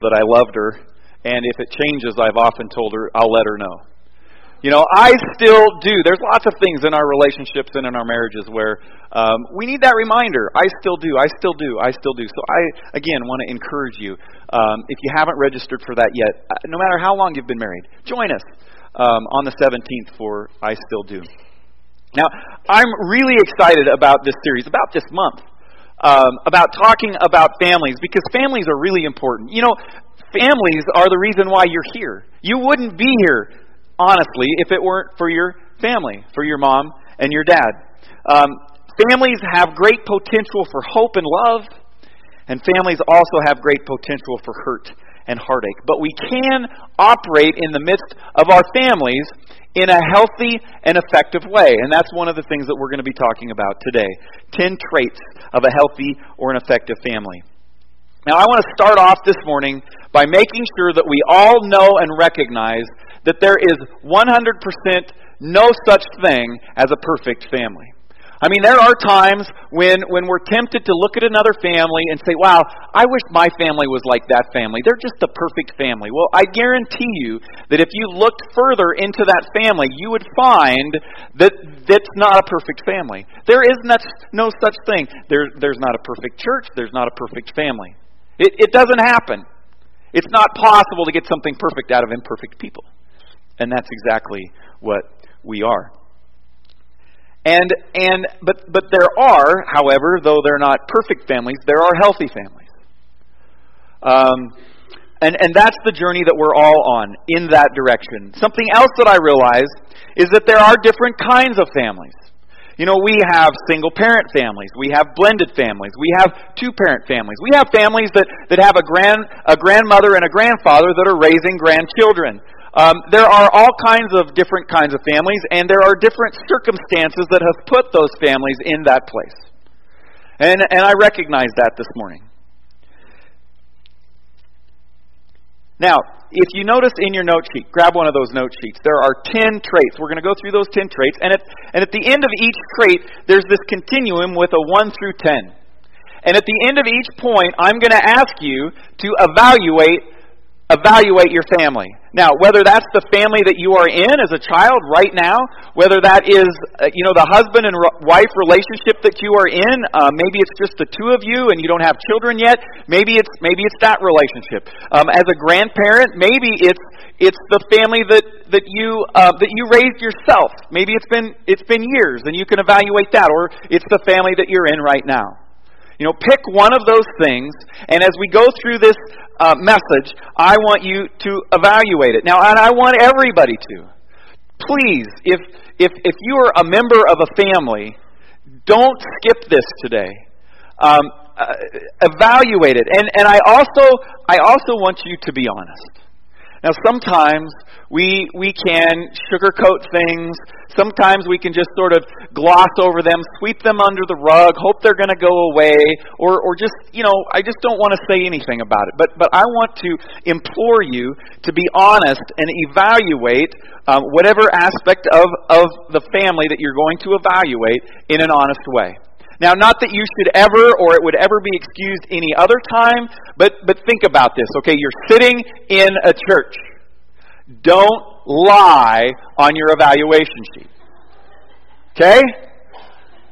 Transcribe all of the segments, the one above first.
that I loved her, and if it changes, I've often told her I'll let her know. You know, I still do. There's lots of things in our relationships and in our marriages where um, we need that reminder. I still do. I still do. I still do. So I, again, want to encourage you. Um, if you haven't registered for that yet, uh, no matter how long you've been married, join us um, on the 17th for I Still Do. Now, I'm really excited about this series, about this month, um, about talking about families, because families are really important. You know, families are the reason why you're here. You wouldn't be here honestly, if it weren't for your family, for your mom and your dad. Um, families have great potential for hope and love, and families also have great potential for hurt and heartache. But we can operate in the midst of our families in a healthy and effective way. And that's one of the things that we're going to be talking about today 10 traits of a healthy or an effective family. Now, I want to start off this morning by making sure that we all know and recognize that there is 100% no such thing as a perfect family. I mean, there are times when, when we're tempted to look at another family and say, wow, I wish my family was like that family. They're just the perfect family. Well, I guarantee you that if you looked further into that family, you would find that that's not a perfect family. There is no such thing. There, there's not a perfect church. There's not a perfect family. It, it doesn't happen. It's not possible to get something perfect out of imperfect people. And that's exactly what we are. And and but but there are, however, though they're not perfect families, there are healthy families. Um, and and that's the journey that we're all on in that direction. Something else that I realize is that there are different kinds of families. You know, we have single parent families, we have blended families, we have two parent families. We have families that, that have a grand a grandmother and a grandfather that are raising grandchildren. Um, there are all kinds of different kinds of families, and there are different circumstances that have put those families in that place. And, and I recognize that this morning. Now, if you notice in your note sheet, grab one of those note sheets. There are 10 traits. We're going to go through those 10 traits. And at, and at the end of each trait, there's this continuum with a 1 through 10. And at the end of each point, I'm going to ask you to evaluate evaluate your family. Now, whether that's the family that you are in as a child right now, whether that is, uh, you know, the husband and wife relationship that you are in, uh, maybe it's just the two of you and you don't have children yet. Maybe it's maybe it's that relationship. Um, as a grandparent, maybe it's it's the family that that you uh, that you raised yourself. Maybe it's been it's been years, and you can evaluate that, or it's the family that you're in right now. You know, pick one of those things, and as we go through this uh, message, I want you to evaluate it. Now, and I want everybody to. Please, if, if, if you are a member of a family, don't skip this today. Um, uh, evaluate it. And, and I, also, I also want you to be honest. Now, sometimes we, we can sugarcoat things. Sometimes we can just sort of gloss over them, sweep them under the rug, hope they're going to go away, or, or just, you know, I just don't want to say anything about it. But, but I want to implore you to be honest and evaluate um, whatever aspect of, of the family that you're going to evaluate in an honest way. Now, not that you should ever or it would ever be excused any other time, but, but think about this, okay? You're sitting in a church. Don't lie on your evaluation sheet. Okay?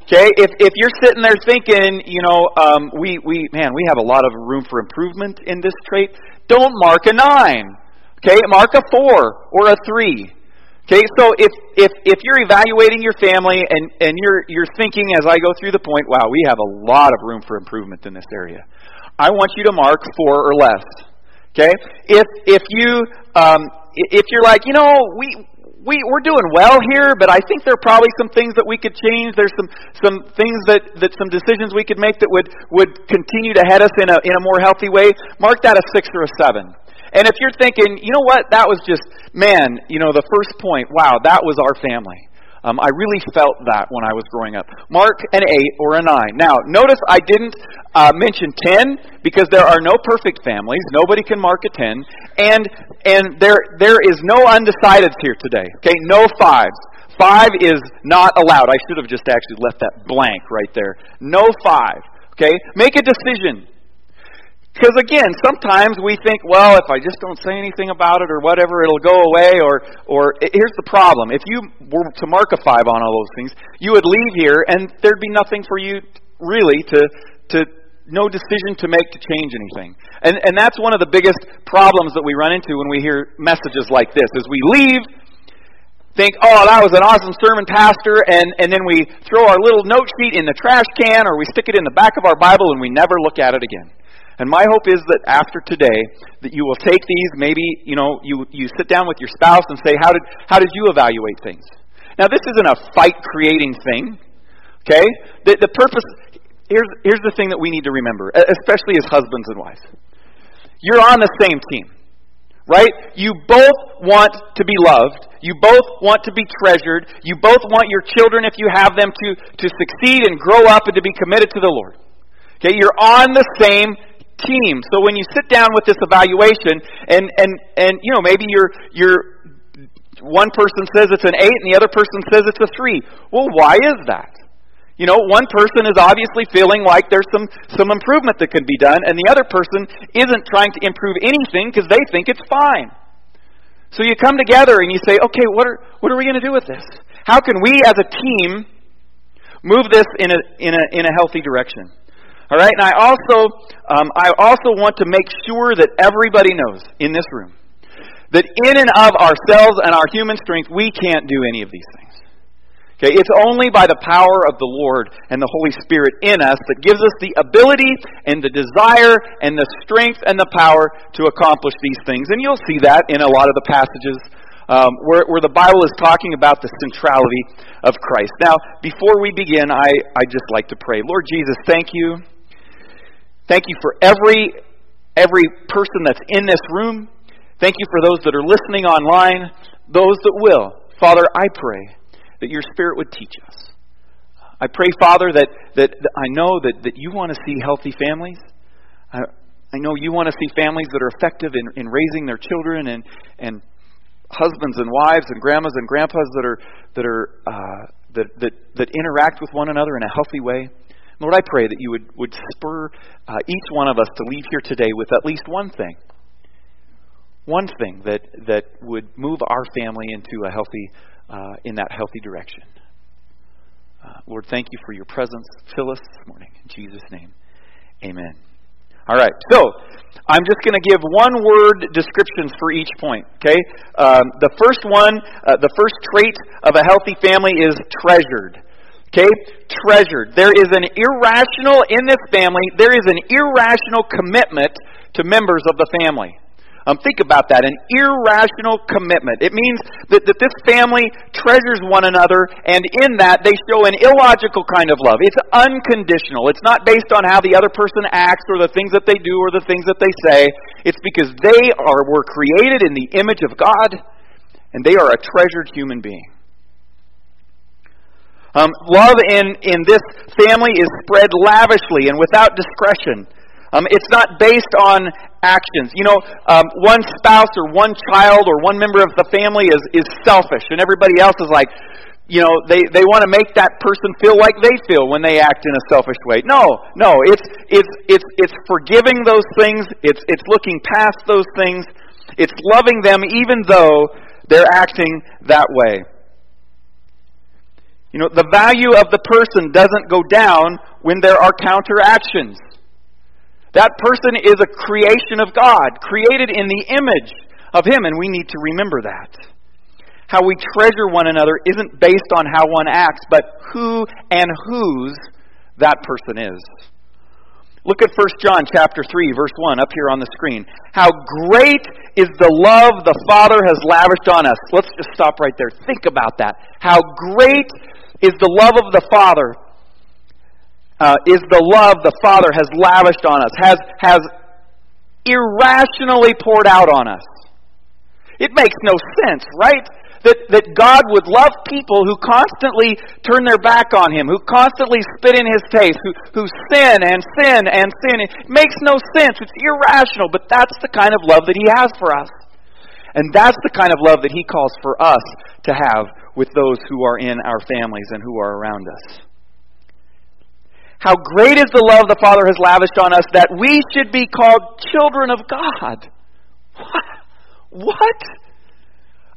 Okay, if, if you're sitting there thinking, you know, um, we, we, man, we have a lot of room for improvement in this trait, don't mark a nine. Okay, mark a four or a three. Okay, so if, if, if you're evaluating your family and, and you're, you're thinking as I go through the point, wow, we have a lot of room for improvement in this area, I want you to mark four or less. Okay? If, if, you, um, if you're like, you know, we, we, we're doing well here, but I think there are probably some things that we could change. There's some, some things that, that some decisions we could make that would, would continue to head us in a, in a more healthy way. Mark that a six or a seven. And if you're thinking, you know what, that was just, man, you know, the first point, wow, that was our family. Um, I really felt that when I was growing up. Mark an 8 or a 9. Now, notice I didn't uh, mention 10 because there are no perfect families. Nobody can mark a 10. And, and there, there is no undecideds here today. Okay, no fives. Five is not allowed. I should have just actually left that blank right there. No five. Okay, make a decision. Because again, sometimes we think, well, if I just don't say anything about it or whatever, it'll go away. Or, or here's the problem: if you were to mark a five on all those things, you would leave here, and there'd be nothing for you really to to no decision to make to change anything. And and that's one of the biggest problems that we run into when we hear messages like this: is we leave. Think, oh, that was an awesome sermon, Pastor, and, and then we throw our little note sheet in the trash can or we stick it in the back of our Bible and we never look at it again. And my hope is that after today, that you will take these, maybe, you know, you, you sit down with your spouse and say, how did, how did you evaluate things? Now, this isn't a fight creating thing, okay? The, the purpose, here's, here's the thing that we need to remember, especially as husbands and wives. You're on the same team, right? You both want to be loved. You both want to be treasured. You both want your children, if you have them, to, to succeed and grow up and to be committed to the Lord. Okay, you're on the same team. So when you sit down with this evaluation, and and and you know maybe you're you're one person says it's an eight, and the other person says it's a three. Well, why is that? You know, one person is obviously feeling like there's some some improvement that could be done, and the other person isn't trying to improve anything because they think it's fine. So you come together and you say, okay, what are what are we going to do with this? How can we as a team move this in a in a in a healthy direction? All right, and I also, um, I also want to make sure that everybody knows in this room that in and of ourselves and our human strength, we can't do any of these things. Okay, it's only by the power of the Lord and the Holy Spirit in us that gives us the ability and the desire and the strength and the power to accomplish these things. And you'll see that in a lot of the passages um, where, where the Bible is talking about the centrality of Christ. Now, before we begin, I, I just like to pray. Lord Jesus, thank you Thank you for every every person that's in this room. Thank you for those that are listening online, those that will. Father, I pray that your Spirit would teach us. I pray, Father, that, that, that I know that, that you want to see healthy families. I, I know you want to see families that are effective in, in raising their children and, and husbands and wives and grandmas and grandpas that are, that, are, uh, that, that, that interact with one another in a healthy way. Lord, I pray that you would, would spur uh, each one of us to leave here today with at least one thing. One thing that, that would move our family into a healthy, uh, in that healthy direction. Uh, Lord, thank you for your presence. Fill us this morning. In Jesus' name, amen. All right, so I'm just going to give one word descriptions for each point, okay? Um, the first one, uh, the first trait of a healthy family is treasured. Okay? Treasured. There is an irrational, in this family, there is an irrational commitment to members of the family. Um, think about that. An irrational commitment. It means that, that this family treasures one another, and in that they show an illogical kind of love. It's unconditional. It's not based on how the other person acts or the things that they do or the things that they say. It's because they are were created in the image of God, and they are a treasured human being. Um, love in, in this family is spread lavishly and without discretion. Um, it's not based on actions. You know, um, one spouse or one child or one member of the family is, is selfish, and everybody else is like, you know, they, they want to make that person feel like they feel when they act in a selfish way. No, no, it's, it's, it's, it's forgiving those things, it's, it's looking past those things, it's loving them even though they're acting that way. You know, the value of the person doesn't go down when there are counteractions. That person is a creation of God, created in the image of Him, and we need to remember that. How we treasure one another isn't based on how one acts, but who and whose that person is. Look at 1 John chapter 3 verse 1 up here on the screen. How great is the love the Father has lavished on us. Let's just stop right there. Think about that. How great is the love of the Father, uh, is the love the Father has lavished on us, has, has irrationally poured out on us. It makes no sense, right? That, that God would love people who constantly turn their back on Him, who constantly spit in His face, who, who sin and sin and sin. It makes no sense. It's irrational, but that's the kind of love that He has for us. And that's the kind of love that He calls for us to have with those who are in our families and who are around us. how great is the love the Father has lavished on us that we should be called children of God. What? What?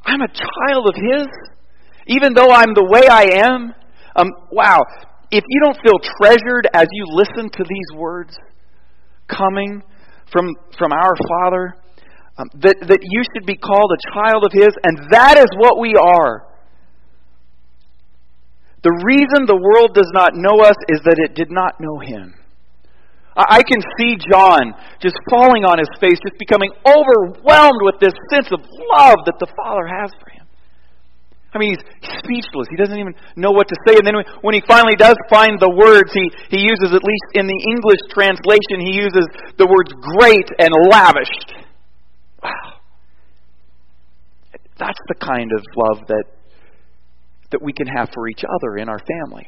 I'm a child of His? Even though I'm the way I am? Um, wow. If you don't feel treasured as you listen to these words coming from, from our Father, um, that, that you should be called a child of His, and that is what we are. The reason the world does not know us is that it did not know Him. I can see John just falling on his face, just becoming overwhelmed with this sense of love that the Father has for him. I mean, he's speechless. He doesn't even know what to say. And then when he finally does find the words, he, he uses, at least in the English translation, he uses the words great and lavished. Wow. That's the kind of love that, that we can have for each other in our family.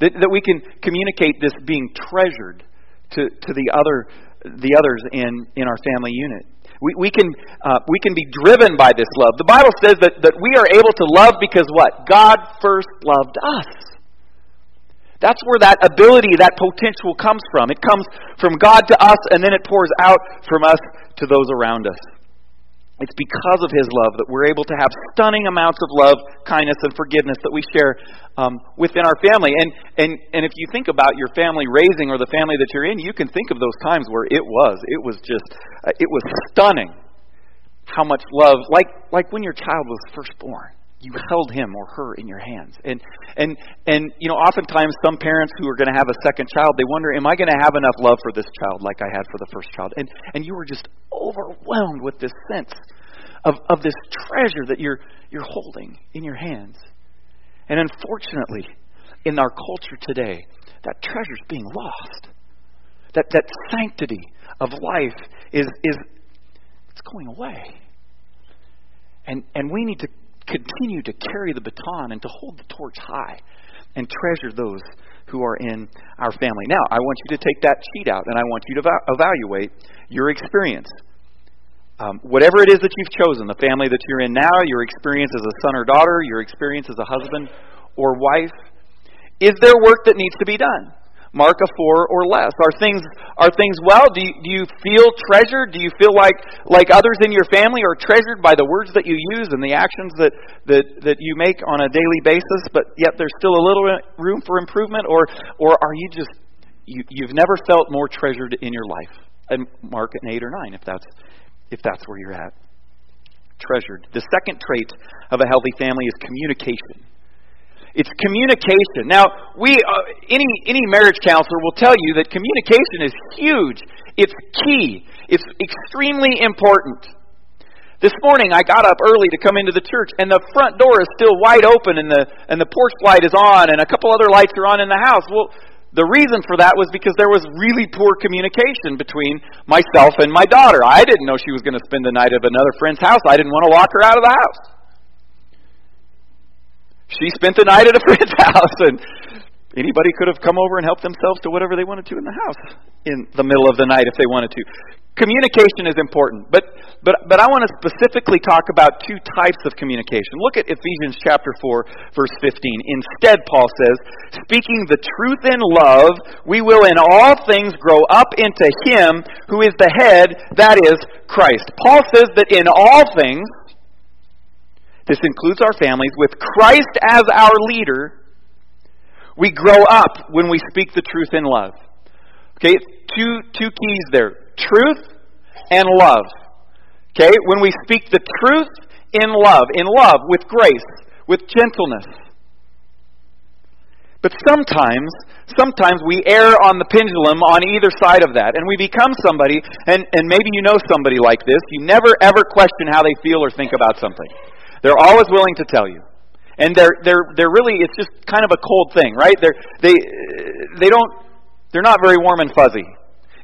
That, that we can communicate this being treasured to, to the other the others in, in our family unit. We, we, can, uh, we can be driven by this love. The Bible says that, that we are able to love because what? God first loved us. That's where that ability, that potential comes from. It comes from God to us, and then it pours out from us to those around us. It's because of His love that we're able to have stunning amounts of love, kindness, and forgiveness that we share um, within our family. And, and, and if you think about your family raising or the family that you're in, you can think of those times where it was. It was just, uh, it was stunning how much love, like, like when your child was first born you held him or her in your hands. And and and you know, oftentimes some parents who are going to have a second child, they wonder, am I going to have enough love for this child like I had for the first child? And and you were just overwhelmed with this sense of of this treasure that you're you're holding in your hands. And unfortunately, in our culture today, that treasure is being lost. That that sanctity of life is is it's going away. And and we need to continue to carry the baton and to hold the torch high and treasure those who are in our family. Now, I want you to take that sheet out and I want you to evaluate your experience. Um, whatever it is that you've chosen, the family that you're in now, your experience as a son or daughter, your experience as a husband or wife, is there work that needs to be done? Mark a four or less? Are things are things well? Do you, do you feel treasured? Do you feel like like others in your family are treasured by the words that you use and the actions that that that you make on a daily basis? But yet there's still a little room for improvement, or or are you just you, you've never felt more treasured in your life? And mark an eight or nine if that's if that's where you're at. Treasured. The second trait of a healthy family is communication. It's communication. Now, we uh, any any marriage counselor will tell you that communication is huge. It's key. It's extremely important. This morning I got up early to come into the church and the front door is still wide open and the and the porch light is on and a couple other lights are on in the house. Well, the reason for that was because there was really poor communication between myself and my daughter. I didn't know she was going to spend the night at another friend's house. I didn't want to lock her out of the house she spent the night at a friend's house and anybody could have come over and helped themselves to whatever they wanted to in the house in the middle of the night if they wanted to. Communication is important but but but i want to specifically talk about two types of communication. Look at ephesians chapter 4 verse 15 instead paul says speaking the truth in love we will in all things grow up into him who is the head that is christ. Paul says that in all things this includes our families. With Christ as our leader, we grow up when we speak the truth in love. Okay, two, two keys there truth and love. Okay, when we speak the truth in love, in love, with grace, with gentleness. But sometimes, sometimes we err on the pendulum on either side of that, and we become somebody, and, and maybe you know somebody like this, you never ever question how they feel or think about something. They're always willing to tell you. And they're they're they're really it's just kind of a cold thing, right? They're they they don't they're not very warm and fuzzy.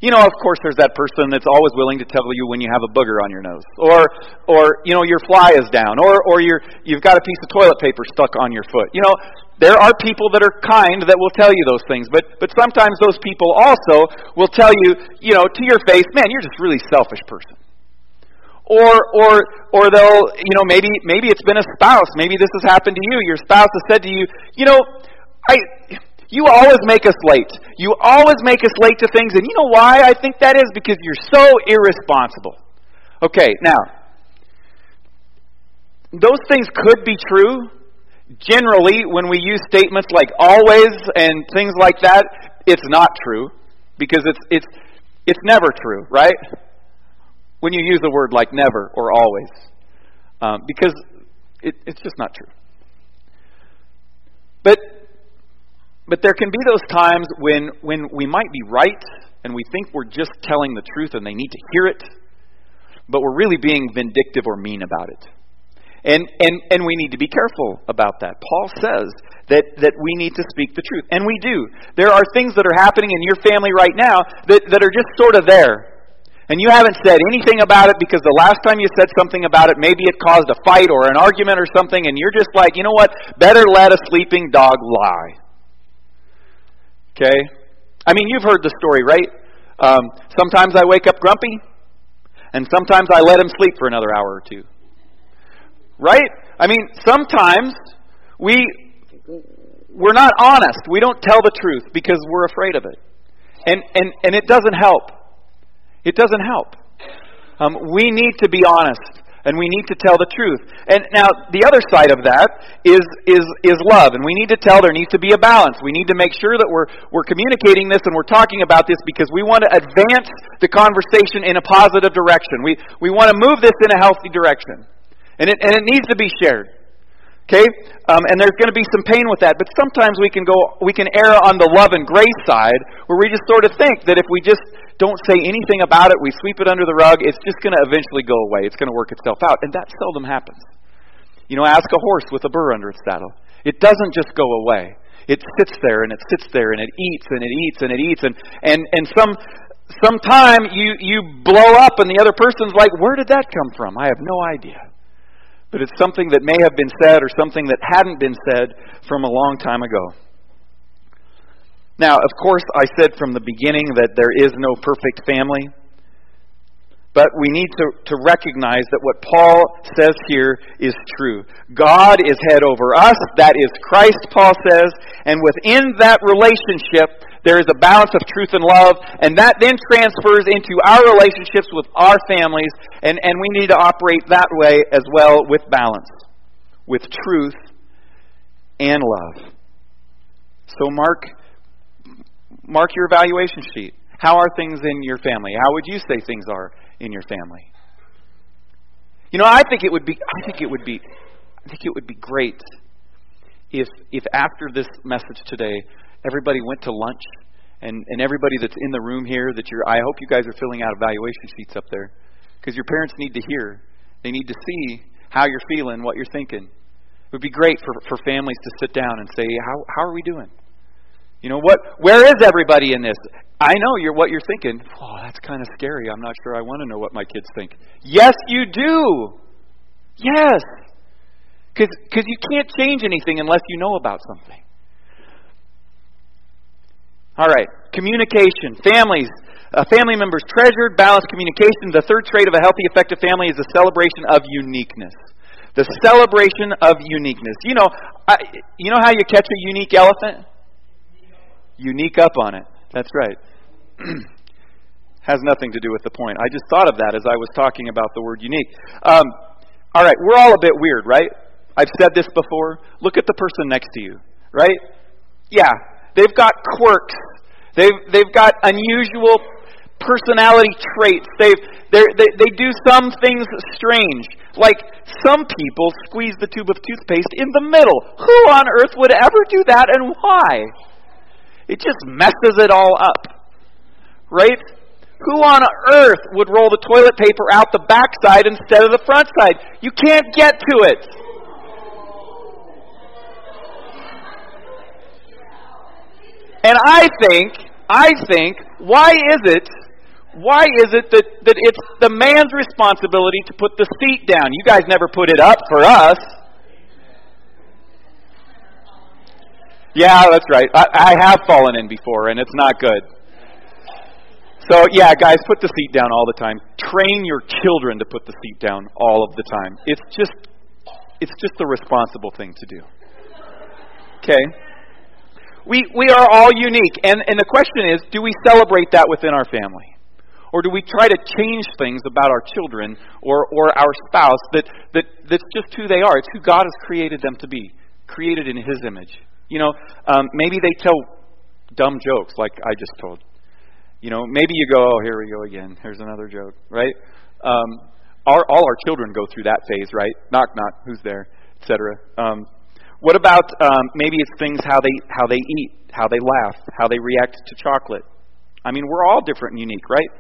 You know, of course, there's that person that's always willing to tell you when you have a booger on your nose, or, or you know, your fly is down, or, or you're, you've got a piece of toilet paper stuck on your foot. You know, there are people that are kind that will tell you those things, but but sometimes those people also will tell you, you know, to your face, man, you're just a really selfish person or or or they'll you know maybe maybe it's been a spouse maybe this has happened to you your spouse has said to you you know i You always make us late. You always make us late to things, and you know why I think that is? Because you're so irresponsible. Okay, now, those things could be true. Generally, when we use statements like always and things like that, it's not true because it's it's it's never true, right? When you use a word like never or always, um, because it, it's just not true. But but there can be those times when when we might be right and we think we're just telling the truth and they need to hear it, but we're really being vindictive or mean about it. And, and, and we need to be careful about that. Paul says that, that we need to speak the truth. And we do. There are things that are happening in your family right now that, that are just sort of there. And you haven't said anything about it because the last time you said something about it, maybe it caused a fight or an argument or something, and you're just like, you know what? Better let a sleeping dog lie. Okay? I mean, you've heard the story, right? Um, sometimes I wake up grumpy, and sometimes I let him sleep for another hour or two. Right? I mean, sometimes we we're not honest. We don't tell the truth because we're afraid of it. And and and it doesn't help. It doesn't help. Um, we need to be honest and we need to tell the truth. And now the other side of that is is is love, and we need to tell there needs to be a balance. We need to make sure that we're we're communicating this and we're talking about this because we want to advance the conversation in a positive direction. We we want to move this in a healthy direction. And it, and it needs to be shared. Okay? Um, and there's going to be some pain with that. But sometimes we can go, we can err on the love and grace side where we just sort of think that if we just don't say anything about it, we sweep it under the rug, it's just going to eventually go away. It's going to work itself out. And that seldom happens. You know, ask a horse with a burr under its saddle. It doesn't just go away. It sits there and it sits there and it eats and it eats and it eats and and and some sometime you you blow up and the other person's like, "Where did that come from?" I have no idea but it's something that may have been said or something that hadn't been said from a long time ago. Now, of course, I said from the beginning that there is no perfect family. But we need to, to recognize that what Paul says here is true. God is head over us. That is Christ, Paul says. And within that relationship, there is a balance of truth and love. And that then transfers into our relationships with our families. And, and we need to operate that way as well with balance, with truth and love. So mark, mark your evaluation sheet. How are things in your family? How would you say things are in your family. You know, I think it would be I think it would be I think it would be great if if after this message today everybody went to lunch and and everybody that's in the room here that you're I hope you guys are filling out evaluation sheets up there because your parents need to hear. They need to see how you're feeling, what you're thinking. It would be great for for families to sit down and say, "How how are we doing?" You know what? Where is everybody in this? I know you're what you're thinking. Oh, that's kind of scary. I'm not sure I want to know what my kids think. Yes, you do. Yes, because you can't change anything unless you know about something. All right, communication, families, uh, family members treasured, balanced communication. The third trait of a healthy, effective family is the celebration of uniqueness. The celebration of uniqueness. You know, I, you know how you catch a unique elephant? unique up on it. That's right. Has nothing to do with the point. I just thought of that as I was talking about the word unique. Um, all right, we're all a bit weird, right? I've said this before. Look at the person next to you, right? Yeah, they've got quirks. They've they've got unusual personality traits. They've they they do some things strange. Like some people squeeze the tube of toothpaste in the middle. Who on earth would ever do that, and why? It just messes it all up. Right? Who on earth would roll the toilet paper out the backside instead of the front side? You can't get to it. And I think, I think, why is it, why is it that, that it's the man's responsibility to put the seat down? You guys never put it up for us. Yeah, that's right. I, I have fallen in before, and it's not good. So, yeah, guys, put the seat down all the time. Train your children to put the seat down all of the time. It's just, it's just the responsible thing to do. Okay? We, we are all unique. And, and the question is do we celebrate that within our family? Or do we try to change things about our children or, or our spouse that, that, that's just who they are? It's who God has created them to be, created in His image. You know, um, maybe they tell dumb jokes like I just told. You know, maybe you go, oh, here we go again. Here's another joke, right? Um, our, all our children go through that phase, right? Knock, knock, who's there, etc. Um, what about um, maybe it's things how they how they eat, how they laugh, how they react to chocolate? I mean, we're all different and unique, right?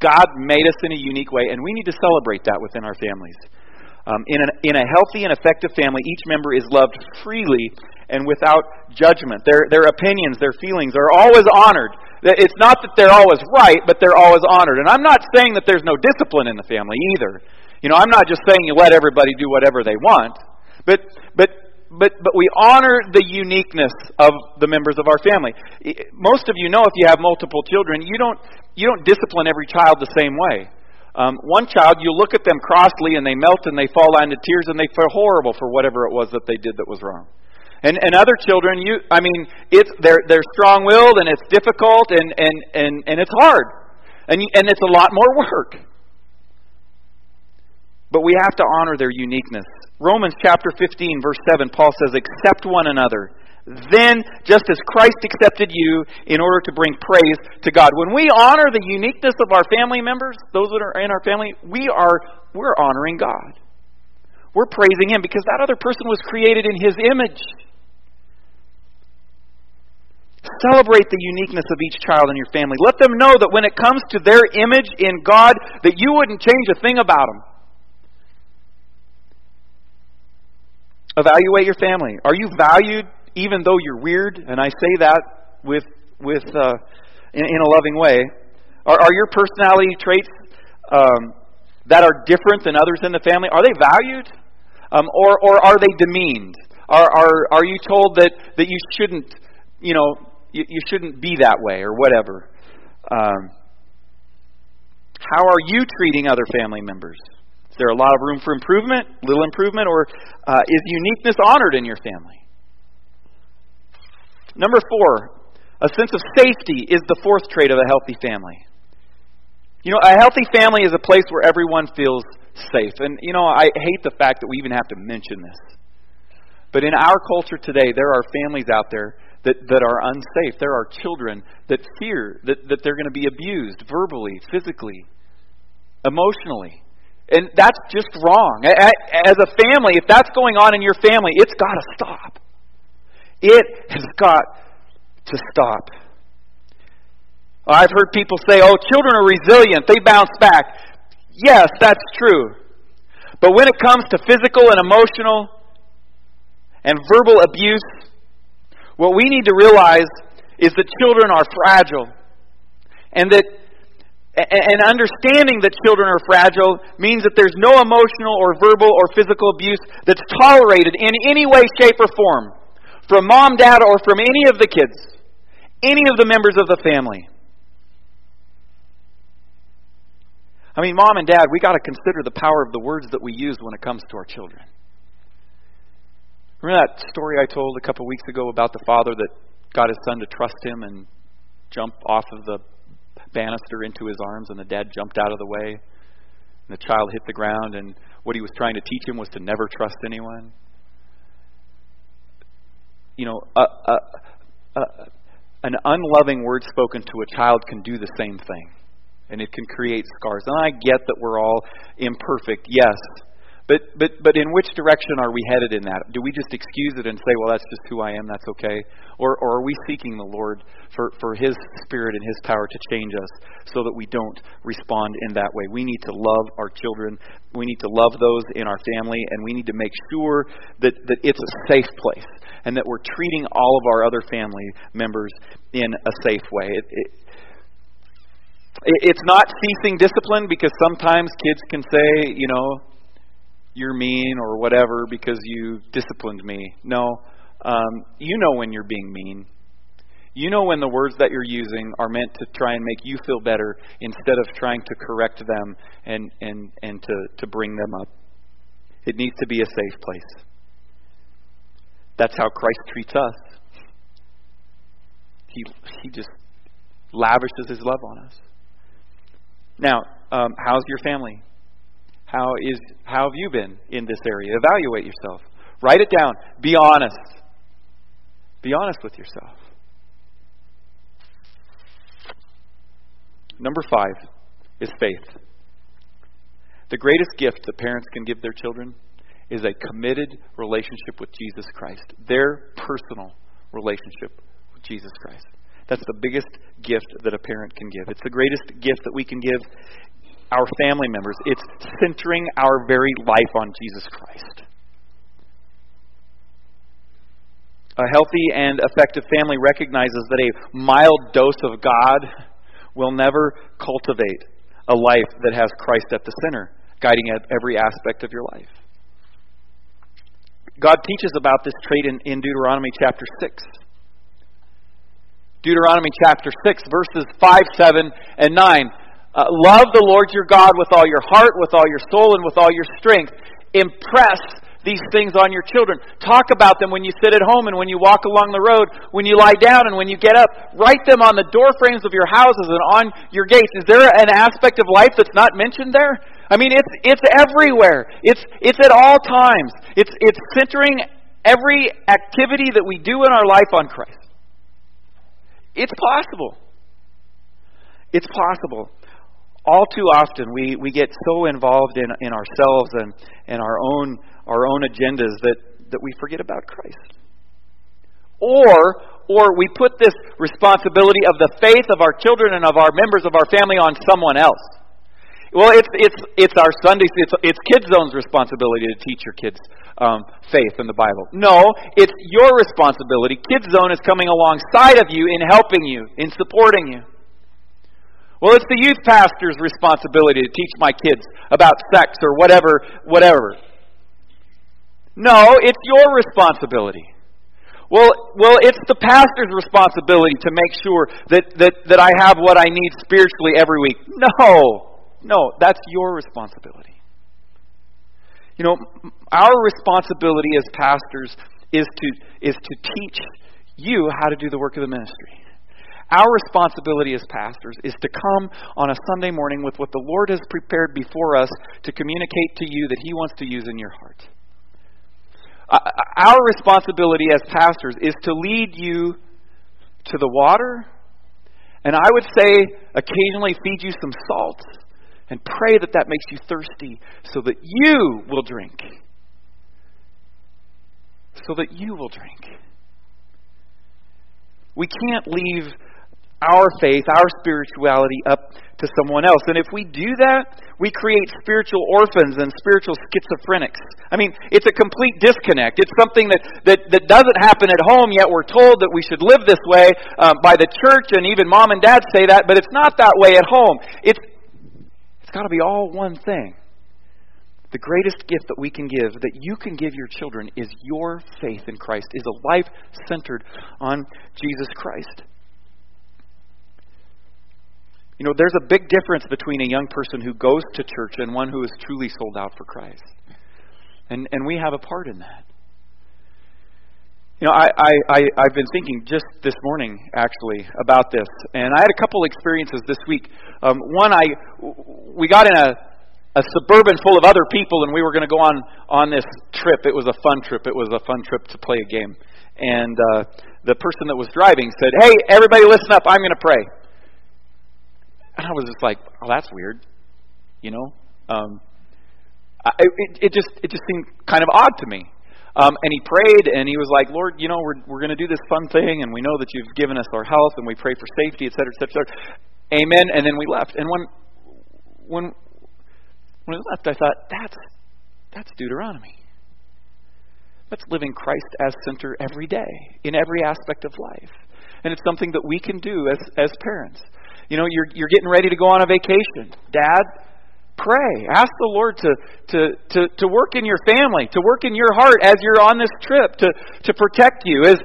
God made us in a unique way, and we need to celebrate that within our families. Um, in, an, in a healthy and effective family, each member is loved freely and without judgment. Their, their opinions, their feelings are always honored. It's not that they're always right, but they're always honored. And I'm not saying that there's no discipline in the family either. You know, I'm not just saying you let everybody do whatever they want. But, but but, but we honor the uniqueness of the members of our family. Most of you know if you have multiple children, you don't, you don't discipline every child the same way. Um, one child, you look at them crossly and they melt and they fall into tears and they feel horrible for whatever it was that they did that was wrong. And, and other children, you, I mean, it's, they're, they're strong willed and it's difficult and, and, and, and it's hard. And, and it's a lot more work. But we have to honor their uniqueness. Romans chapter 15, verse 7, Paul says, Accept one another. Then, just as Christ accepted you in order to bring praise to God. When we honor the uniqueness of our family members, those that are in our family, we are we're honoring God. We're praising Him because that other person was created in His image. Celebrate the uniqueness of each child in your family. Let them know that when it comes to their image in God, that you wouldn't change a thing about them. Evaluate your family. Are you valued even though you're weird? And I say that with with uh, in, in a loving way. Are, are your personality traits um, that are different than others in the family are they valued, um, or or are they demeaned? Are are are you told that that you shouldn't you know you, you shouldn't be that way or whatever? Um, how are you treating other family members? Is there a lot of room for improvement, little improvement, or uh, is uniqueness honored in your family? Number four, a sense of safety is the fourth trait of a healthy family. You know, a healthy family is a place where everyone feels safe. And, you know, I hate the fact that we even have to mention this. But in our culture today, there are families out there that, that are unsafe. There are children that fear that, that they're going to be abused verbally, physically, emotionally. And that's just wrong. As a family, if that's going on in your family, it's got to stop. It has got to stop. I've heard people say, oh, children are resilient, they bounce back. Yes, that's true. But when it comes to physical and emotional and verbal abuse, what we need to realize is that children are fragile and that and understanding that children are fragile means that there's no emotional or verbal or physical abuse that's tolerated in any way, shape, or form from mom, dad, or from any of the kids, any of the members of the family. I mean, mom and dad, we got to consider the power of the words that we use when it comes to our children. Remember that story I told a couple of weeks ago about the father that got his son to trust him and jump off of the banister into his arms, and the dad jumped out of the way. And the child hit the ground, and what he was trying to teach him was to never trust anyone. You know, a, a, a, an unloving word spoken to a child can do the same thing, and it can create scars. And I get that we're all imperfect, yes. But, but, but in which direction are we headed in that? Do we just excuse it and say, well, that's just who I am, that's okay? Or, or are we seeking the Lord for, for His Spirit and His power to change us so that we don't respond in that way? We need to love our children. We need to love those in our family, and we need to make sure that, that it's a safe place and that we're treating all of our other family members in a safe way. It, it, it's not ceasing discipline because sometimes kids can say, you know, you're mean or whatever because you disciplined me. No, um, you know when you're being mean. You know when the words that you're using are meant to try and make you feel better instead of trying to correct them and, and, and to, to bring them up. It needs to be a safe place. That's how Christ treats us. He, he just lavishes His love on us. Now, um, how's your family? How is how have you been in this area? Evaluate yourself. Write it down. Be honest. Be honest with yourself. Number five is faith. The greatest gift that parents can give their children is a committed relationship with Jesus Christ, their personal relationship with Jesus Christ. That's the biggest gift that a parent can give. It's the greatest gift that we can give our family members. It's centering our very life on Jesus Christ. A healthy and effective family recognizes that a mild dose of God will never cultivate a life that has Christ at the center, guiding every aspect of your life. God teaches about this trait in, in Deuteronomy chapter 6. Deuteronomy chapter 6, verses 5, 7, and 9. Uh, love the Lord your God with all your heart, with all your soul, and with all your strength. Impress these things on your children. Talk about them when you sit at home and when you walk along the road, when you lie down and when you get up. Write them on the door frames of your houses and on your gates. Is there an aspect of life that's not mentioned there? I mean, it's it's everywhere. It's it's at all times. It's it's centering every activity that we do in our life on Christ. It's possible. It's possible all too often we, we get so involved in, in ourselves and, and our own our own agendas that, that we forget about Christ. Or or we put this responsibility of the faith of our children and of our members of our family on someone else. Well, it's it's it's our Sunday it's it's Kids Zone's responsibility to teach your kids um, faith in the Bible. No, it's your responsibility. Kids Zone is coming alongside of you in helping you, in supporting you. Well, it's the youth pastor's responsibility to teach my kids about sex or whatever, whatever. No, it's your responsibility. Well, well, it's the pastor's responsibility to make sure that, that, that I have what I need spiritually every week. No, no, that's your responsibility. You know, our responsibility as pastors is to, is to teach you how to do the work of the ministry. Our responsibility as pastors is to come on a Sunday morning with what the Lord has prepared before us to communicate to you that He wants to use in your heart. Uh, our responsibility as pastors is to lead you to the water, and I would say occasionally feed you some salt, and pray that that makes you thirsty so that you will drink. So that you will drink. We can't leave our faith, our spirituality up to someone else. And if we do that, we create spiritual orphans and spiritual schizophrenics. I mean, it's a complete disconnect. It's something that, that, that doesn't happen at home, yet we're told that we should live this way um, by the church, and even mom and dad say that, but it's not that way at home. It's, it's got to be all one thing. The greatest gift that we can give, that you can give your children, is your faith in Christ, is a life centered on Jesus Christ. You know, there's a big difference between a young person who goes to church and one who is truly sold out for Christ. And, and we have a part in that. You know, I, I, I, I've been thinking just this morning, actually, about this. And I had a couple experiences this week. Um, one, I, we got in a, a suburban full of other people, and we were going to go on, on this trip. It was a fun trip. It was a fun trip to play a game. And uh, the person that was driving said, Hey, everybody listen up. I'm going to pray. And I was just like, oh, that's weird, you know. Um, I, it, it just it just seemed kind of odd to me. Um, and he prayed, and he was like, Lord, you know, we're we're going to do this fun thing, and we know that you've given us our health, and we pray for safety, et cetera, et cetera, et cetera. Amen. And then we left. And when when when we left, I thought that's that's Deuteronomy. That's living Christ as center every day in every aspect of life, and it's something that we can do as as parents. You know, you're, you're getting ready to go on a vacation. Dad, pray. Ask the Lord to, to, to, to work in your family, to work in your heart as you're on this trip, to, to protect you. As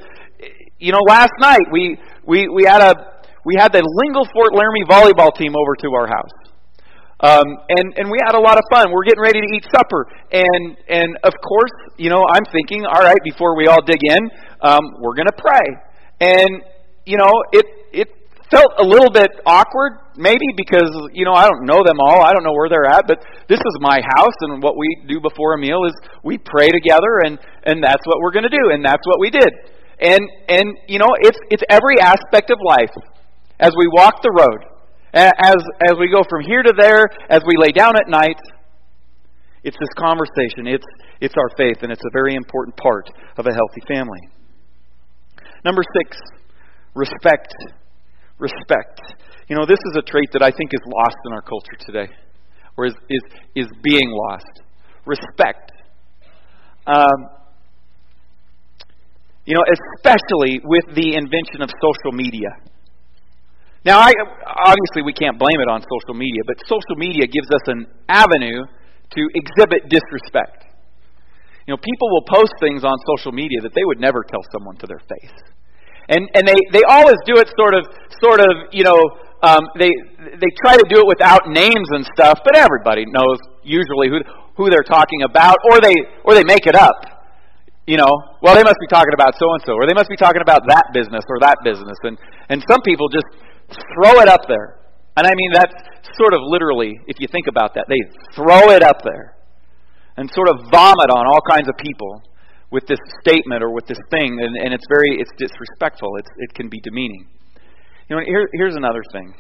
you know, last night we, we, we had a we had the Lingle Fort Laramie volleyball team over to our house. Um, and and we had a lot of fun. We're getting ready to eat supper, and and of course, you know, I'm thinking, all right, before we all dig in, um, we're to pray. And you know, it felt a little bit awkward, maybe because you know I don't know them all. I don't know where they're at, but this is my house, and what we do before a meal is we pray together, and and that's what we're going to do, and that's what we did. And and you know, it's it's every aspect of life as we walk the road, as as we go from here to there, as we lay down at night. It's this conversation. It's it's our faith, and it's a very important part of a healthy family. Number six, respect. Respect. You know, this is a trait that I think is lost in our culture today, or is, is, is being lost. Respect. Um, you know, especially with the invention of social media. Now, I, obviously, we can't blame it on social media, but social media gives us an avenue to exhibit disrespect. You know, people will post things on social media that they would never tell someone to their face. And, and they, they always do it sort of, sort of, you know, um, they, they try to do it without names and stuff, but everybody knows usually who, who they're talking about, or they, or they make it up. You know, well, they must be talking about so and so, or they must be talking about that business or that business. And, and some people just throw it up there. And I mean, that's sort of literally, if you think about that, they throw it up there and sort of vomit on all kinds of people with this statement or with this thing, and, and it's very it's disrespectful. It's, it can be demeaning. You know, here, here's another thing,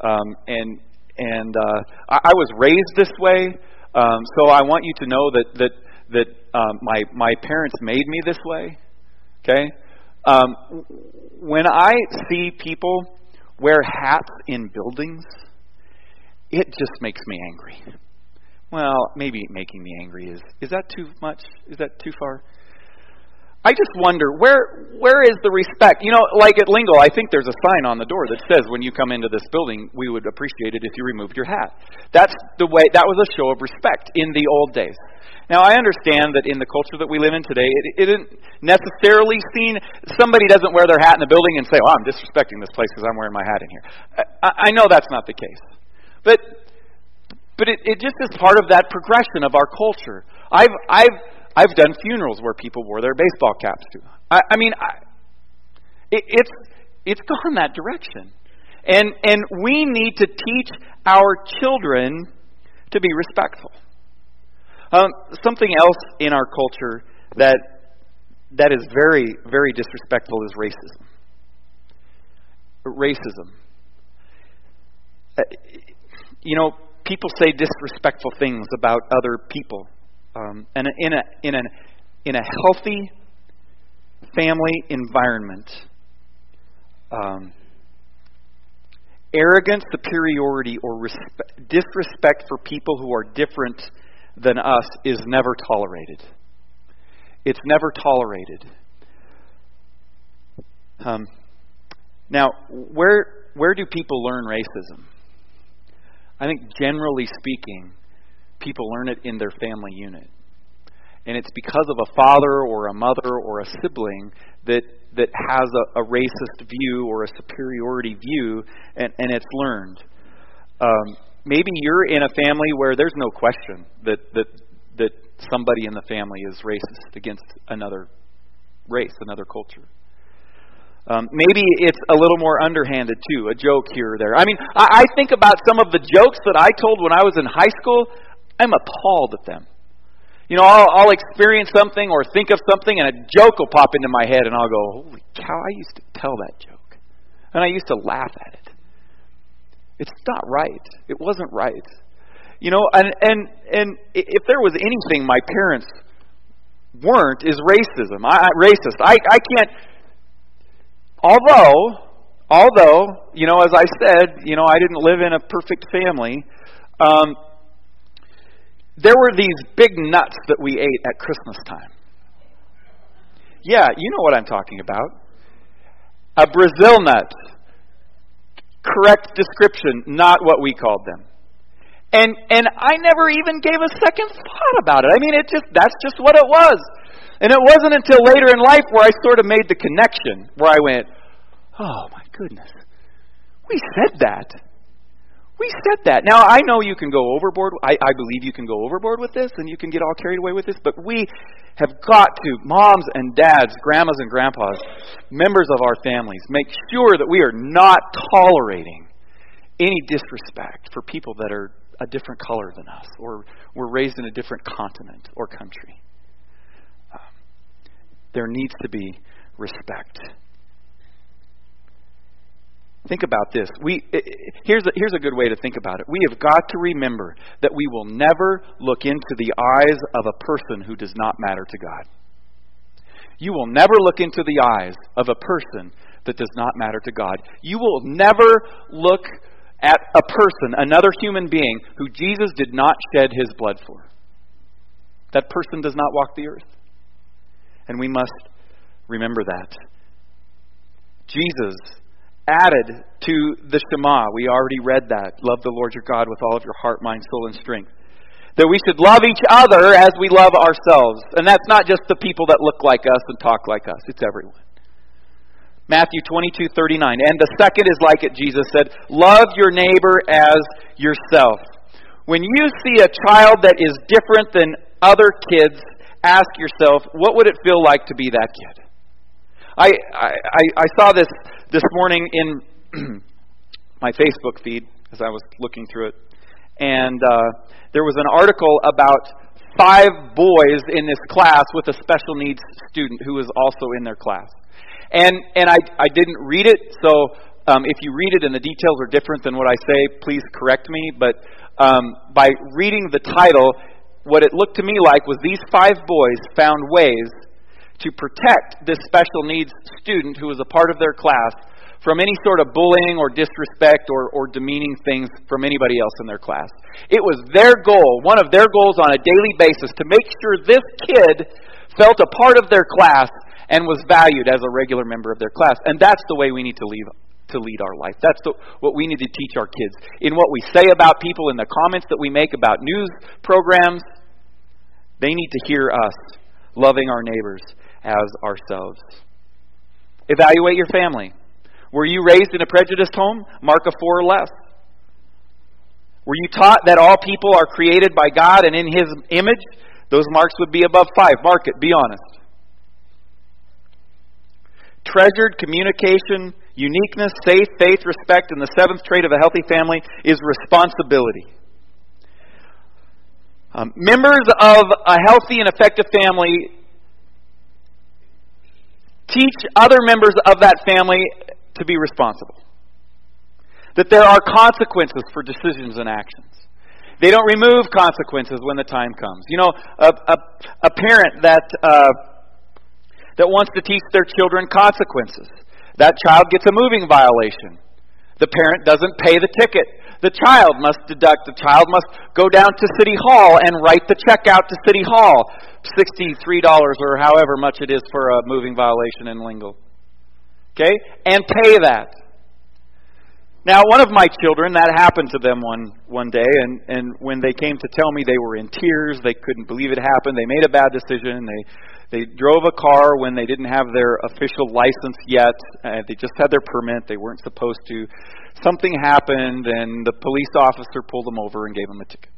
um, and and uh, I, I was raised this way, um, so I want you to know that that that um, my my parents made me this way. Okay, um, when I see people wear hats in buildings, it just makes me angry. Well, maybe making me angry is is that too much? Is that too far? I just wonder where where is the respect? You know, like at Lingo, I think there's a sign on the door that says when you come into this building, we would appreciate it if you removed your hat. That's the way that was a show of respect in the old days. Now I understand that in the culture that we live in today, it, it isn't necessarily seen. Somebody doesn't wear their hat in the building and say, "Oh, I'm disrespecting this place because I'm wearing my hat in here." I, I know that's not the case, but but it, it just is part of that progression of our culture. I've I've I've done funerals where people wore their baseball caps too. I, I mean, I, it, it's it's gone that direction, and and we need to teach our children to be respectful. Um, something else in our culture that that is very very disrespectful is racism. Racism. Uh, you know, people say disrespectful things about other people um, and in a in a in a healthy family environment, um, arrogant superiority or respe- disrespect for people who are different than us is never tolerated. It's never tolerated. Um, now, where where do people learn racism? I think generally speaking, people learn it in their family unit. And it's because of a father or a mother or a sibling that that has a, a racist view or a superiority view, and, and it's learned. Um, maybe you're in a family where there's no question that that that somebody in the family is racist against another race, another culture. Um, maybe it's a little more underhanded too, a joke here or there. I mean, I, I think about some of the jokes that I told when I was in high school. I'm appalled at them. You know, I'll, I'll experience something or think of something, and a joke will pop into my head, and I'll go, "Holy cow! I used to tell that joke, and I used to laugh at it. It's not right. It wasn't right." You know, and and and if there was anything my parents weren't is racism. I, I racist. I I can't. Although, although you know, as I said, you know, I didn't live in a perfect family. Um, there were these big nuts that we ate at Christmas time. Yeah, you know what I'm talking about. A Brazil nut. Correct description, not what we called them. And and I never even gave a second thought about it. I mean, it just that's just what it was. And it wasn't until later in life where I sort of made the connection, where I went, "Oh my goodness, we said that. We said that. Now, I know you can go overboard. I, I believe you can go overboard with this and you can get all carried away with this, but we have got to, moms and dads, grandmas and grandpas, members of our families, make sure that we are not tolerating any disrespect for people that are a different color than us or were raised in a different continent or country. Um, there needs to be respect. Think about this. We, here's, a, here's a good way to think about it. We have got to remember that we will never look into the eyes of a person who does not matter to God. You will never look into the eyes of a person that does not matter to God. You will never look at a person, another human being, who Jesus did not shed his blood for. That person does not walk the earth. And we must remember that. Jesus added to the Shema. We already read that. Love the Lord your God with all of your heart, mind, soul, and strength. That we should love each other as we love ourselves. And that's not just the people that look like us and talk like us, it's everyone. Matthew 22, 39. And the second is like it, Jesus said, love your neighbor as yourself. When you see a child that is different than other kids, ask yourself, what would it feel like to be that kid? I, I, I saw this this morning in my Facebook feed as I was looking through it, and uh, there was an article about five boys in this class with a special needs student who was also in their class. And and I I didn't read it, so um, if you read it and the details are different than what I say, please correct me. But um, by reading the title, what it looked to me like was these five boys found ways to protect this special needs student who was a part of their class from any sort of bullying or disrespect or, or demeaning things from anybody else in their class. It was their goal, one of their goals on a daily basis, to make sure this kid felt a part of their class and was valued as a regular member of their class. And that's the way we need to leave to lead our life. That's the, what we need to teach our kids. In what we say about people, in the comments that we make about news programs, they need to hear us loving our neighbors as ourselves. Evaluate your family. Were you raised in a prejudiced home? Mark a four or less. Were you taught that all people are created by God and in His image? Those marks would be above five. Mark it. Be honest. Treasured communication, uniqueness, faith, faith, respect, and the seventh trait of a healthy family is responsibility. Um, members of a healthy and effective family teach other members of that family to be responsible. That there are consequences for decisions and actions. They don't remove consequences when the time comes. You know, a, a, a parent that, uh, that wants to teach their children consequences. That child gets a moving violation. The parent doesn't pay the ticket. The child must deduct. The child must go down to City Hall and write the check out to City Hall. $63 or however much it is for a moving violation in Lingle. Okay? And pay that. Now, one of my children, that happened to them one, one day, and, and when they came to tell me they were in tears, they couldn't believe it happened, they made a bad decision, they, they drove a car when they didn't have their official license yet, uh, they just had their permit, they weren't supposed to. Something happened, and the police officer pulled them over and gave them a ticket.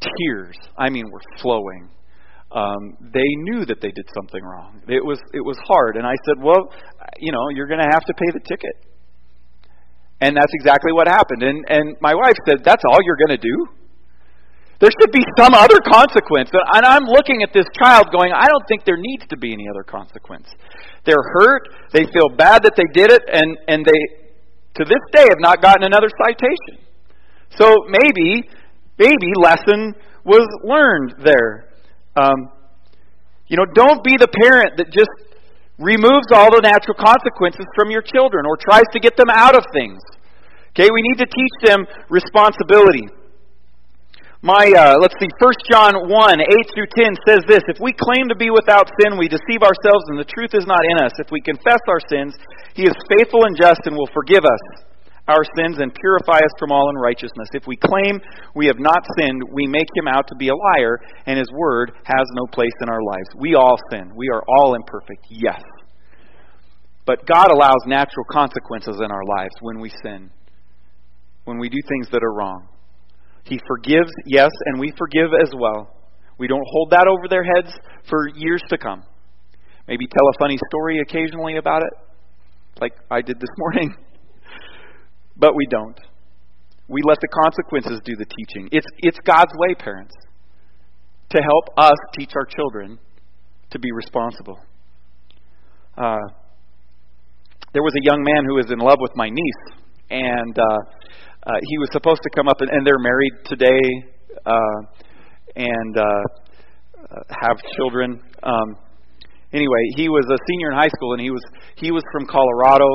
Tears, I mean, were flowing um, they knew that they did something wrong. It was it was hard, and I said, "Well, you know, you're going to have to pay the ticket." And that's exactly what happened. And and my wife said, "That's all you're going to do." There should be some other consequence. And I'm looking at this child going, I don't think there needs to be any other consequence. They're hurt. They feel bad that they did it, and, and they, to this day, have not gotten another citation. So maybe, maybe lesson was learned there. Um, you know, don't be the parent that just removes all the natural consequences from your children or tries to get them out of things. Okay, we need to teach them responsibility. My, uh, let's see, 1 John 1, 8 through 10 says this If we claim to be without sin, we deceive ourselves, and the truth is not in us. If we confess our sins, He is faithful and just and will forgive us our sins and purify us from all unrighteousness. If we claim we have not sinned, we make him out to be a liar, and his word has no place in our lives. We all sin. We are all imperfect, yes. But God allows natural consequences in our lives when we sin. when we do things that are wrong. He forgives, yes, and we forgive as well. We don't hold that over their heads for years to come. Maybe tell a funny story occasionally about it, like I did this morning. but we don't. We let the consequences do the teaching. It's, it's God's way, parents, to help us teach our children to be responsible. Uh, there was a young man who was in love with my niece, and uh, uh, he was supposed to come up, and, and they're married today uh, and uh, uh, have children. Um, anyway, he was a senior in high school, and he was he was from Colorado.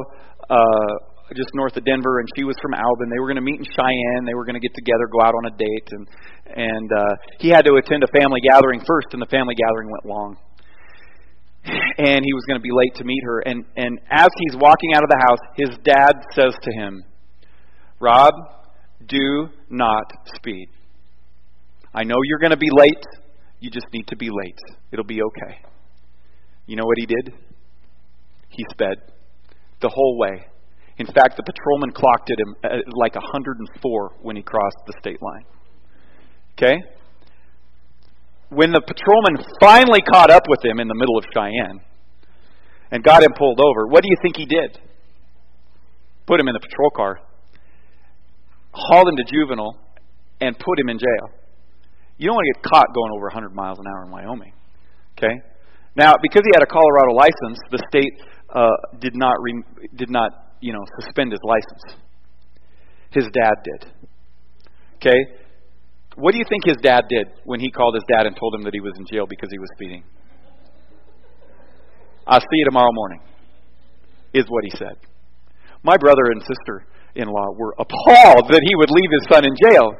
Uh, just north of Denver, and she was from Albin. They were going to meet in Cheyenne. They were going to get together, go out on a date, and and uh, he had to attend a family gathering first, and the family gathering went long. And he was going to be late to meet her. And and as he's walking out of the house, his dad says to him, "Rob, do not speed. I know you're going to be late. You just need to be late. It'll be okay." You know what he did? He sped the whole way in fact, the patrolman clocked at him uh, at like 104 when he crossed the state line. Okay? When the patrolman finally caught up with him in the middle of Cheyenne and got him pulled over, what do you think he did? Put him in the patrol car, hauled him to juvenile, and put him in jail. You don't want to get caught going over 100 miles an hour in Wyoming. Okay? Now, because he had a Colorado license, the state uh, did not re- did not you know, suspend his license. His dad did. Okay? What do you think his dad did when he called his dad and told him that he was in jail because he was speeding? I'll see you tomorrow morning, is what he said. My brother and sister in law were appalled that he would leave his son in jail.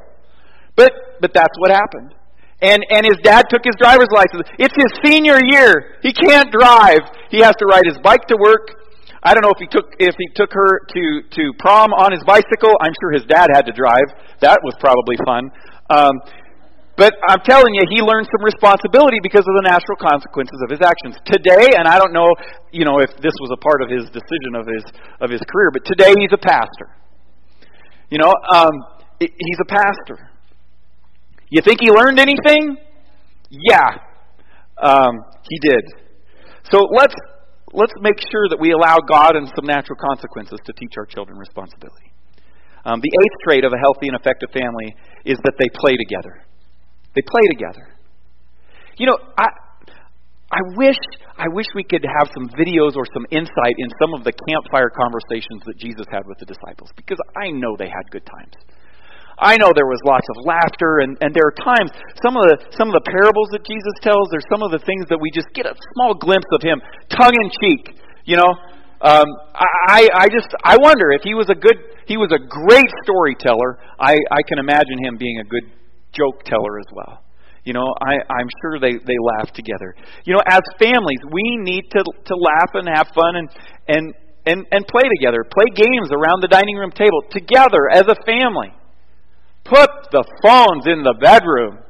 But but that's what happened. And and his dad took his driver's license. It's his senior year. He can't drive. He has to ride his bike to work. I don't know if he took if he took her to to prom on his bicycle. I'm sure his dad had to drive. That was probably fun. Um, but I'm telling you, he learned some responsibility because of the natural consequences of his actions. Today, and I don't know, you know, if this was a part of his decision of his of his career, but today he's a pastor. You know, um, he's a pastor. You think he learned anything? Yeah, um, he did. So let's let's make sure that we allow God and some natural consequences to teach our children responsibility. Um, the eighth trait of a healthy and effective family is that they play together. They play together. You know, I, I wish I wish we could have some videos or some insight in some of the campfire conversations that Jesus had with the disciples because I know they had good times. I know there was lots of laughter, and, and there are times some of the some of the parables that Jesus tells. There's some of the things that we just get a small glimpse of him, tongue in cheek. You know, um, I I just I wonder if he was a good he was a great storyteller. I I can imagine him being a good joke teller as well. You know, I, I'm sure they, they laugh together. You know, as families, we need to to laugh and have fun and and and, and play together. Play games around the dining room table together as a family. Put the phones in the bedroom.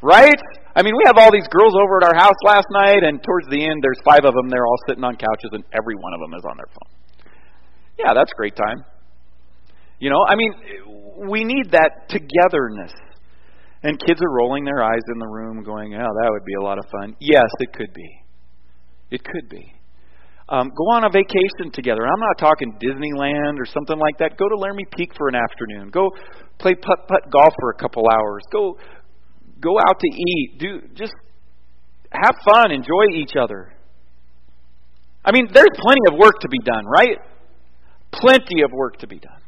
Right? I mean, we have all these girls over at our house last night, and towards the end, there's five of them. They're all sitting on couches, and every one of them is on their phone. Yeah, that's great time. You know, I mean, we need that togetherness. And kids are rolling their eyes in the room, going, "Oh, that would be a lot of fun." Yes, it could be. It could be. Um, go on a vacation together. I'm not talking Disneyland or something like that. Go to Laramie Peak for an afternoon. Go play putt putt golf for a couple hours. Go go out to eat. Do just have fun. Enjoy each other. I mean, there's plenty of work to be done, right? Plenty of work to be done.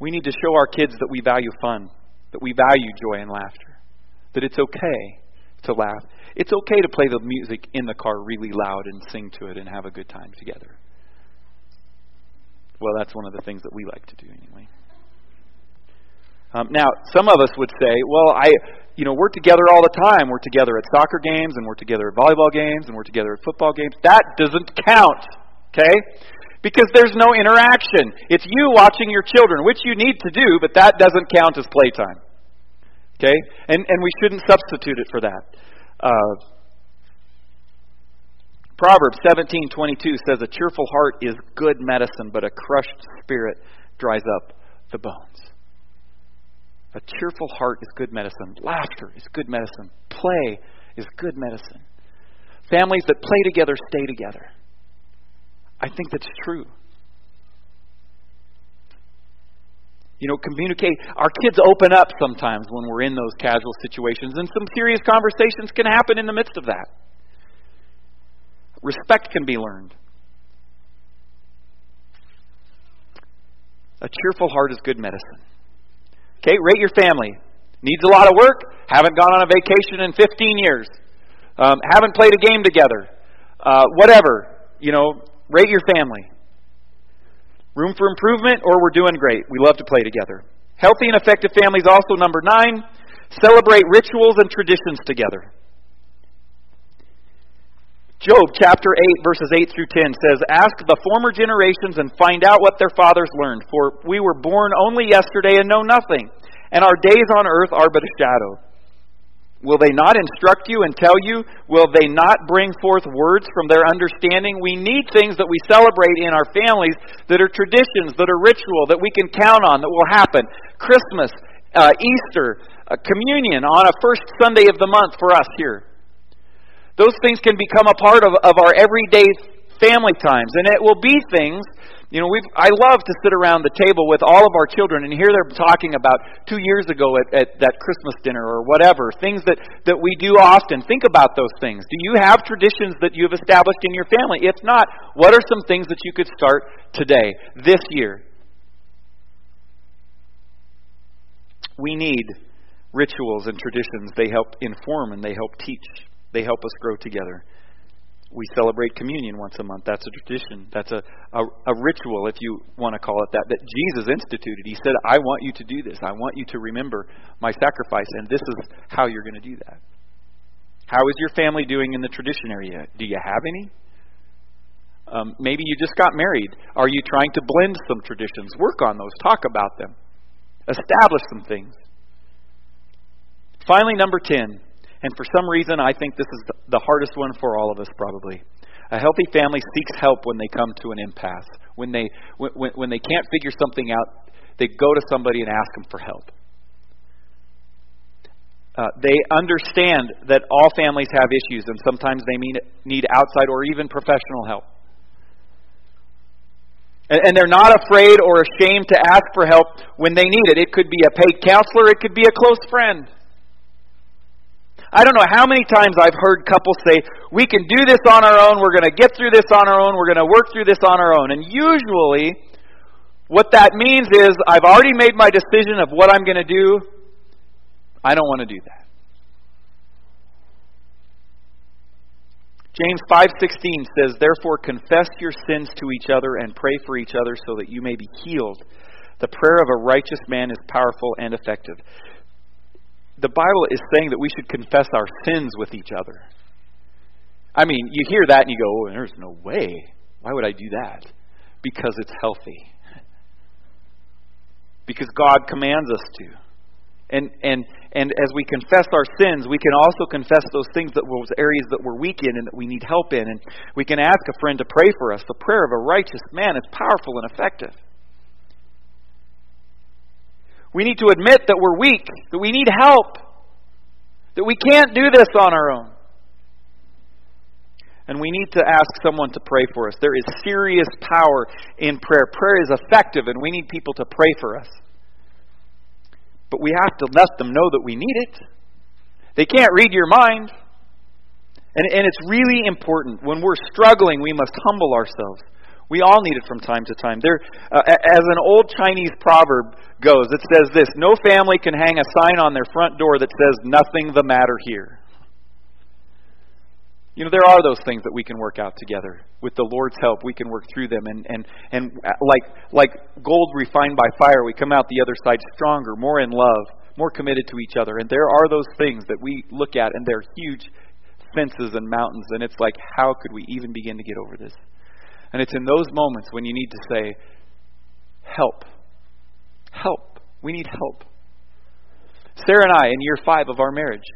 We need to show our kids that we value fun, that we value joy and laughter, that it's okay to laugh. It's okay to play the music in the car really loud and sing to it and have a good time together. Well, that's one of the things that we like to do anyway. Um, now, some of us would say, well, I, you know, we're together all the time. We're together at soccer games, and we're together at volleyball games, and we're together at football games. That doesn't count, okay? Because there's no interaction. It's you watching your children, which you need to do, but that doesn't count as playtime. Okay? And, and we shouldn't substitute it for that. Uh, Proverbs 17:22 says, "A cheerful heart is good medicine, but a crushed spirit dries up the bones. A cheerful heart is good medicine. Laughter is good medicine. Play is good medicine. Families that play together stay together. I think that's true. You know, communicate. Our kids open up sometimes when we're in those casual situations, and some serious conversations can happen in the midst of that. Respect can be learned. A cheerful heart is good medicine. Okay, rate your family. Needs a lot of work. Haven't gone on a vacation in 15 years. Um, haven't played a game together. Uh, whatever. You know, rate your family. Room for improvement, or we're doing great. We love to play together. Healthy and effective families, also number nine, celebrate rituals and traditions together. Job chapter 8, verses 8 through 10 says, Ask the former generations and find out what their fathers learned, for we were born only yesterday and know nothing, and our days on earth are but a shadow. Will they not instruct you and tell you? Will they not bring forth words from their understanding? We need things that we celebrate in our families that are traditions, that are ritual, that we can count on, that will happen. Christmas, uh, Easter, uh, communion on a first Sunday of the month for us here. Those things can become a part of, of our everyday family times. And it will be things you know, we've, I love to sit around the table with all of our children and hear them talking about two years ago at, at that Christmas dinner or whatever, things that, that we do often. Think about those things. Do you have traditions that you've established in your family? If not, what are some things that you could start today, this year? We need rituals and traditions. They help inform and they help teach, they help us grow together we celebrate communion once a month. That's a tradition. That's a, a, a, ritual, if you want to call it that, that Jesus instituted. He said, I want you to do this. I want you to remember my sacrifice, and this is how you're going to do that. How is your family doing in the tradition area? Do you have any? Um, maybe you just got married. Are you trying to blend some traditions? Work on those. Talk about them. Establish some things. Finally, number 10 and for some reason, I think this is the hardest one for all of us, probably. A healthy family seeks help when they come to an impasse. When they, when, when they can't figure something out, they go to somebody and ask them for help. Uh, they understand that all families have issues, and sometimes they mean, need outside or even professional help. And, and they're not afraid or ashamed to ask for help when they need it. It could be a paid counselor, it could be a close friend. I don't know how many times I've heard couples say, we can do this on our own, we're going to get through this on our own, we're going to work through this on our own. And usually, what that means is, I've already made my decision of what I'm going to do. I don't want to do that. James 5:16 says, "Therefore confess your sins to each other and pray for each other so that you may be healed. The prayer of a righteous man is powerful and effective." The Bible is saying that we should confess our sins with each other. I mean, you hear that and you go, oh, there's no way. Why would I do that? Because it's healthy. Because God commands us to. And and and as we confess our sins, we can also confess those things that those areas that we're weak in and that we need help in. And we can ask a friend to pray for us. The prayer of a righteous man is powerful and effective. We need to admit that we're weak, that we need help, that we can't do this on our own. And we need to ask someone to pray for us. There is serious power in prayer. Prayer is effective, and we need people to pray for us. But we have to let them know that we need it. They can't read your mind. And, and it's really important. When we're struggling, we must humble ourselves. We all need it from time to time. There, uh, as an old Chinese proverb goes, it says this No family can hang a sign on their front door that says, Nothing the matter here. You know, there are those things that we can work out together. With the Lord's help, we can work through them. And, and, and uh, like, like gold refined by fire, we come out the other side stronger, more in love, more committed to each other. And there are those things that we look at, and they're huge fences and mountains. And it's like, how could we even begin to get over this? And it's in those moments when you need to say, Help. Help. We need help. Sarah and I, in year five of our marriage,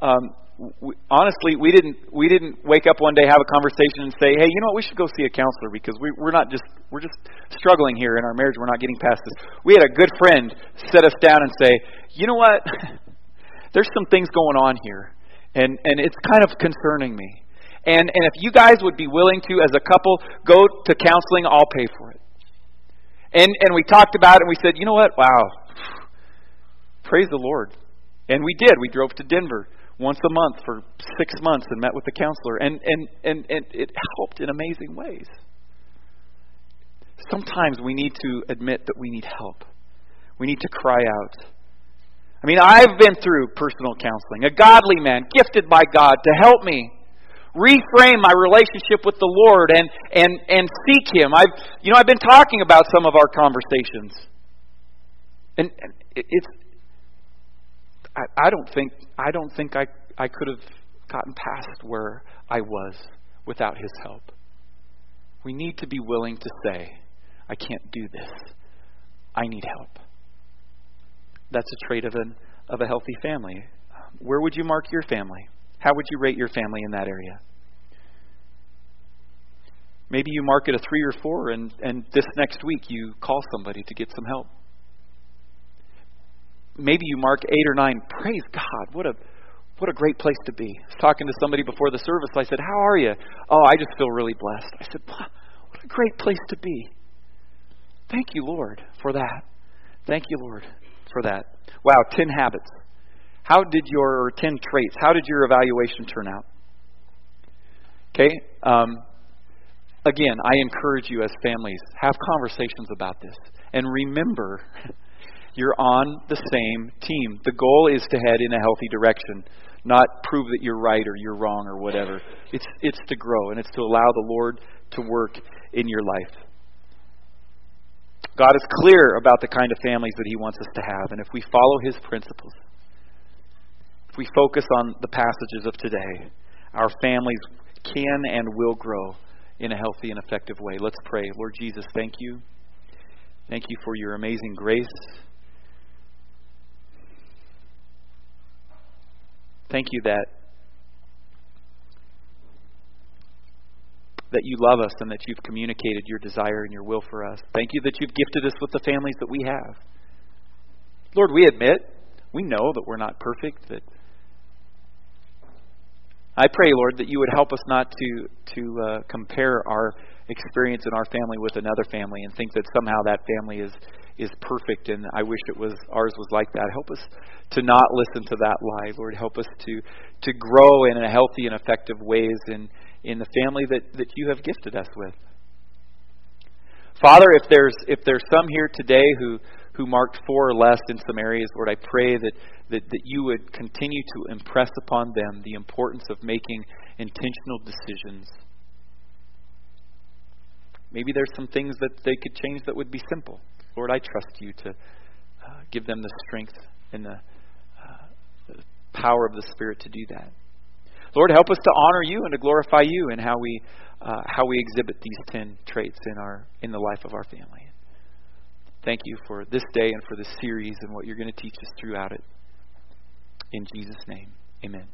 um, we, honestly, we didn't we didn't wake up one day, have a conversation, and say, "Hey, you know what? We should go see a counselor because we, we're not just we're just struggling here in our marriage. We're not getting past this." We had a good friend set us down and say, "You know what? There's some things going on here, and and it's kind of concerning me. And and if you guys would be willing to, as a couple, go to counseling, I'll pay for it." And and we talked about it, and we said, "You know what? Wow, praise the Lord." And we did. We drove to Denver once a month for six months and met with the counselor, and, and, and, and it helped in amazing ways. Sometimes we need to admit that we need help. We need to cry out. I mean, I've been through personal counseling, a godly man, gifted by God to help me reframe my relationship with the Lord and, and, and seek Him. I've, you know, I've been talking about some of our conversations. And, and it's, I, I don't think I don't think I, I could have gotten past where I was without his help. We need to be willing to say, I can't do this. I need help. That's a trait of an of a healthy family. Where would you mark your family? How would you rate your family in that area? Maybe you mark it a three or four, and, and this next week you call somebody to get some help maybe you mark eight or nine. Praise God. What a what a great place to be. I was talking to somebody before the service. I said, How are you? Oh, I just feel really blessed. I said, What a great place to be. Thank you, Lord, for that. Thank you, Lord, for that. Wow, 10 habits. How did your, 10 traits, how did your evaluation turn out? Okay? Um, again, I encourage you as families, have conversations about this. And remember, you're on the same team. The goal is to head in a healthy direction, not prove that you're right or you're wrong or whatever. It's, it's to grow, and it's to allow the Lord to work in your life. God is clear about the kind of families that He wants us to have, and if we follow His principles, we focus on the passages of today, our families can and will grow in a healthy and effective way. Let's pray. Lord Jesus, thank you. Thank you for your amazing grace. Thank you that that you love us and that you've communicated your desire and your will for us. Thank you that you've gifted us with the families that we have. Lord, we admit, we know that we're not perfect, that I pray, Lord, that you would help us not to to uh, compare our experience in our family with another family and think that somehow that family is is perfect and I wish it was ours was like that. Help us to not listen to that lie. Lord, help us to to grow in a healthy and effective ways in in the family that, that you have gifted us with. Father, if there's if there's some here today who who marked four or less in some areas, Lord, I pray that, that, that you would continue to impress upon them the importance of making intentional decisions. Maybe there's some things that they could change that would be simple. Lord, I trust you to uh, give them the strength and the, uh, the power of the Spirit to do that. Lord, help us to honor you and to glorify you in how we uh, how we exhibit these ten traits in our in the life of our family. Thank you for this day and for this series and what you're going to teach us throughout it. In Jesus' name, Amen.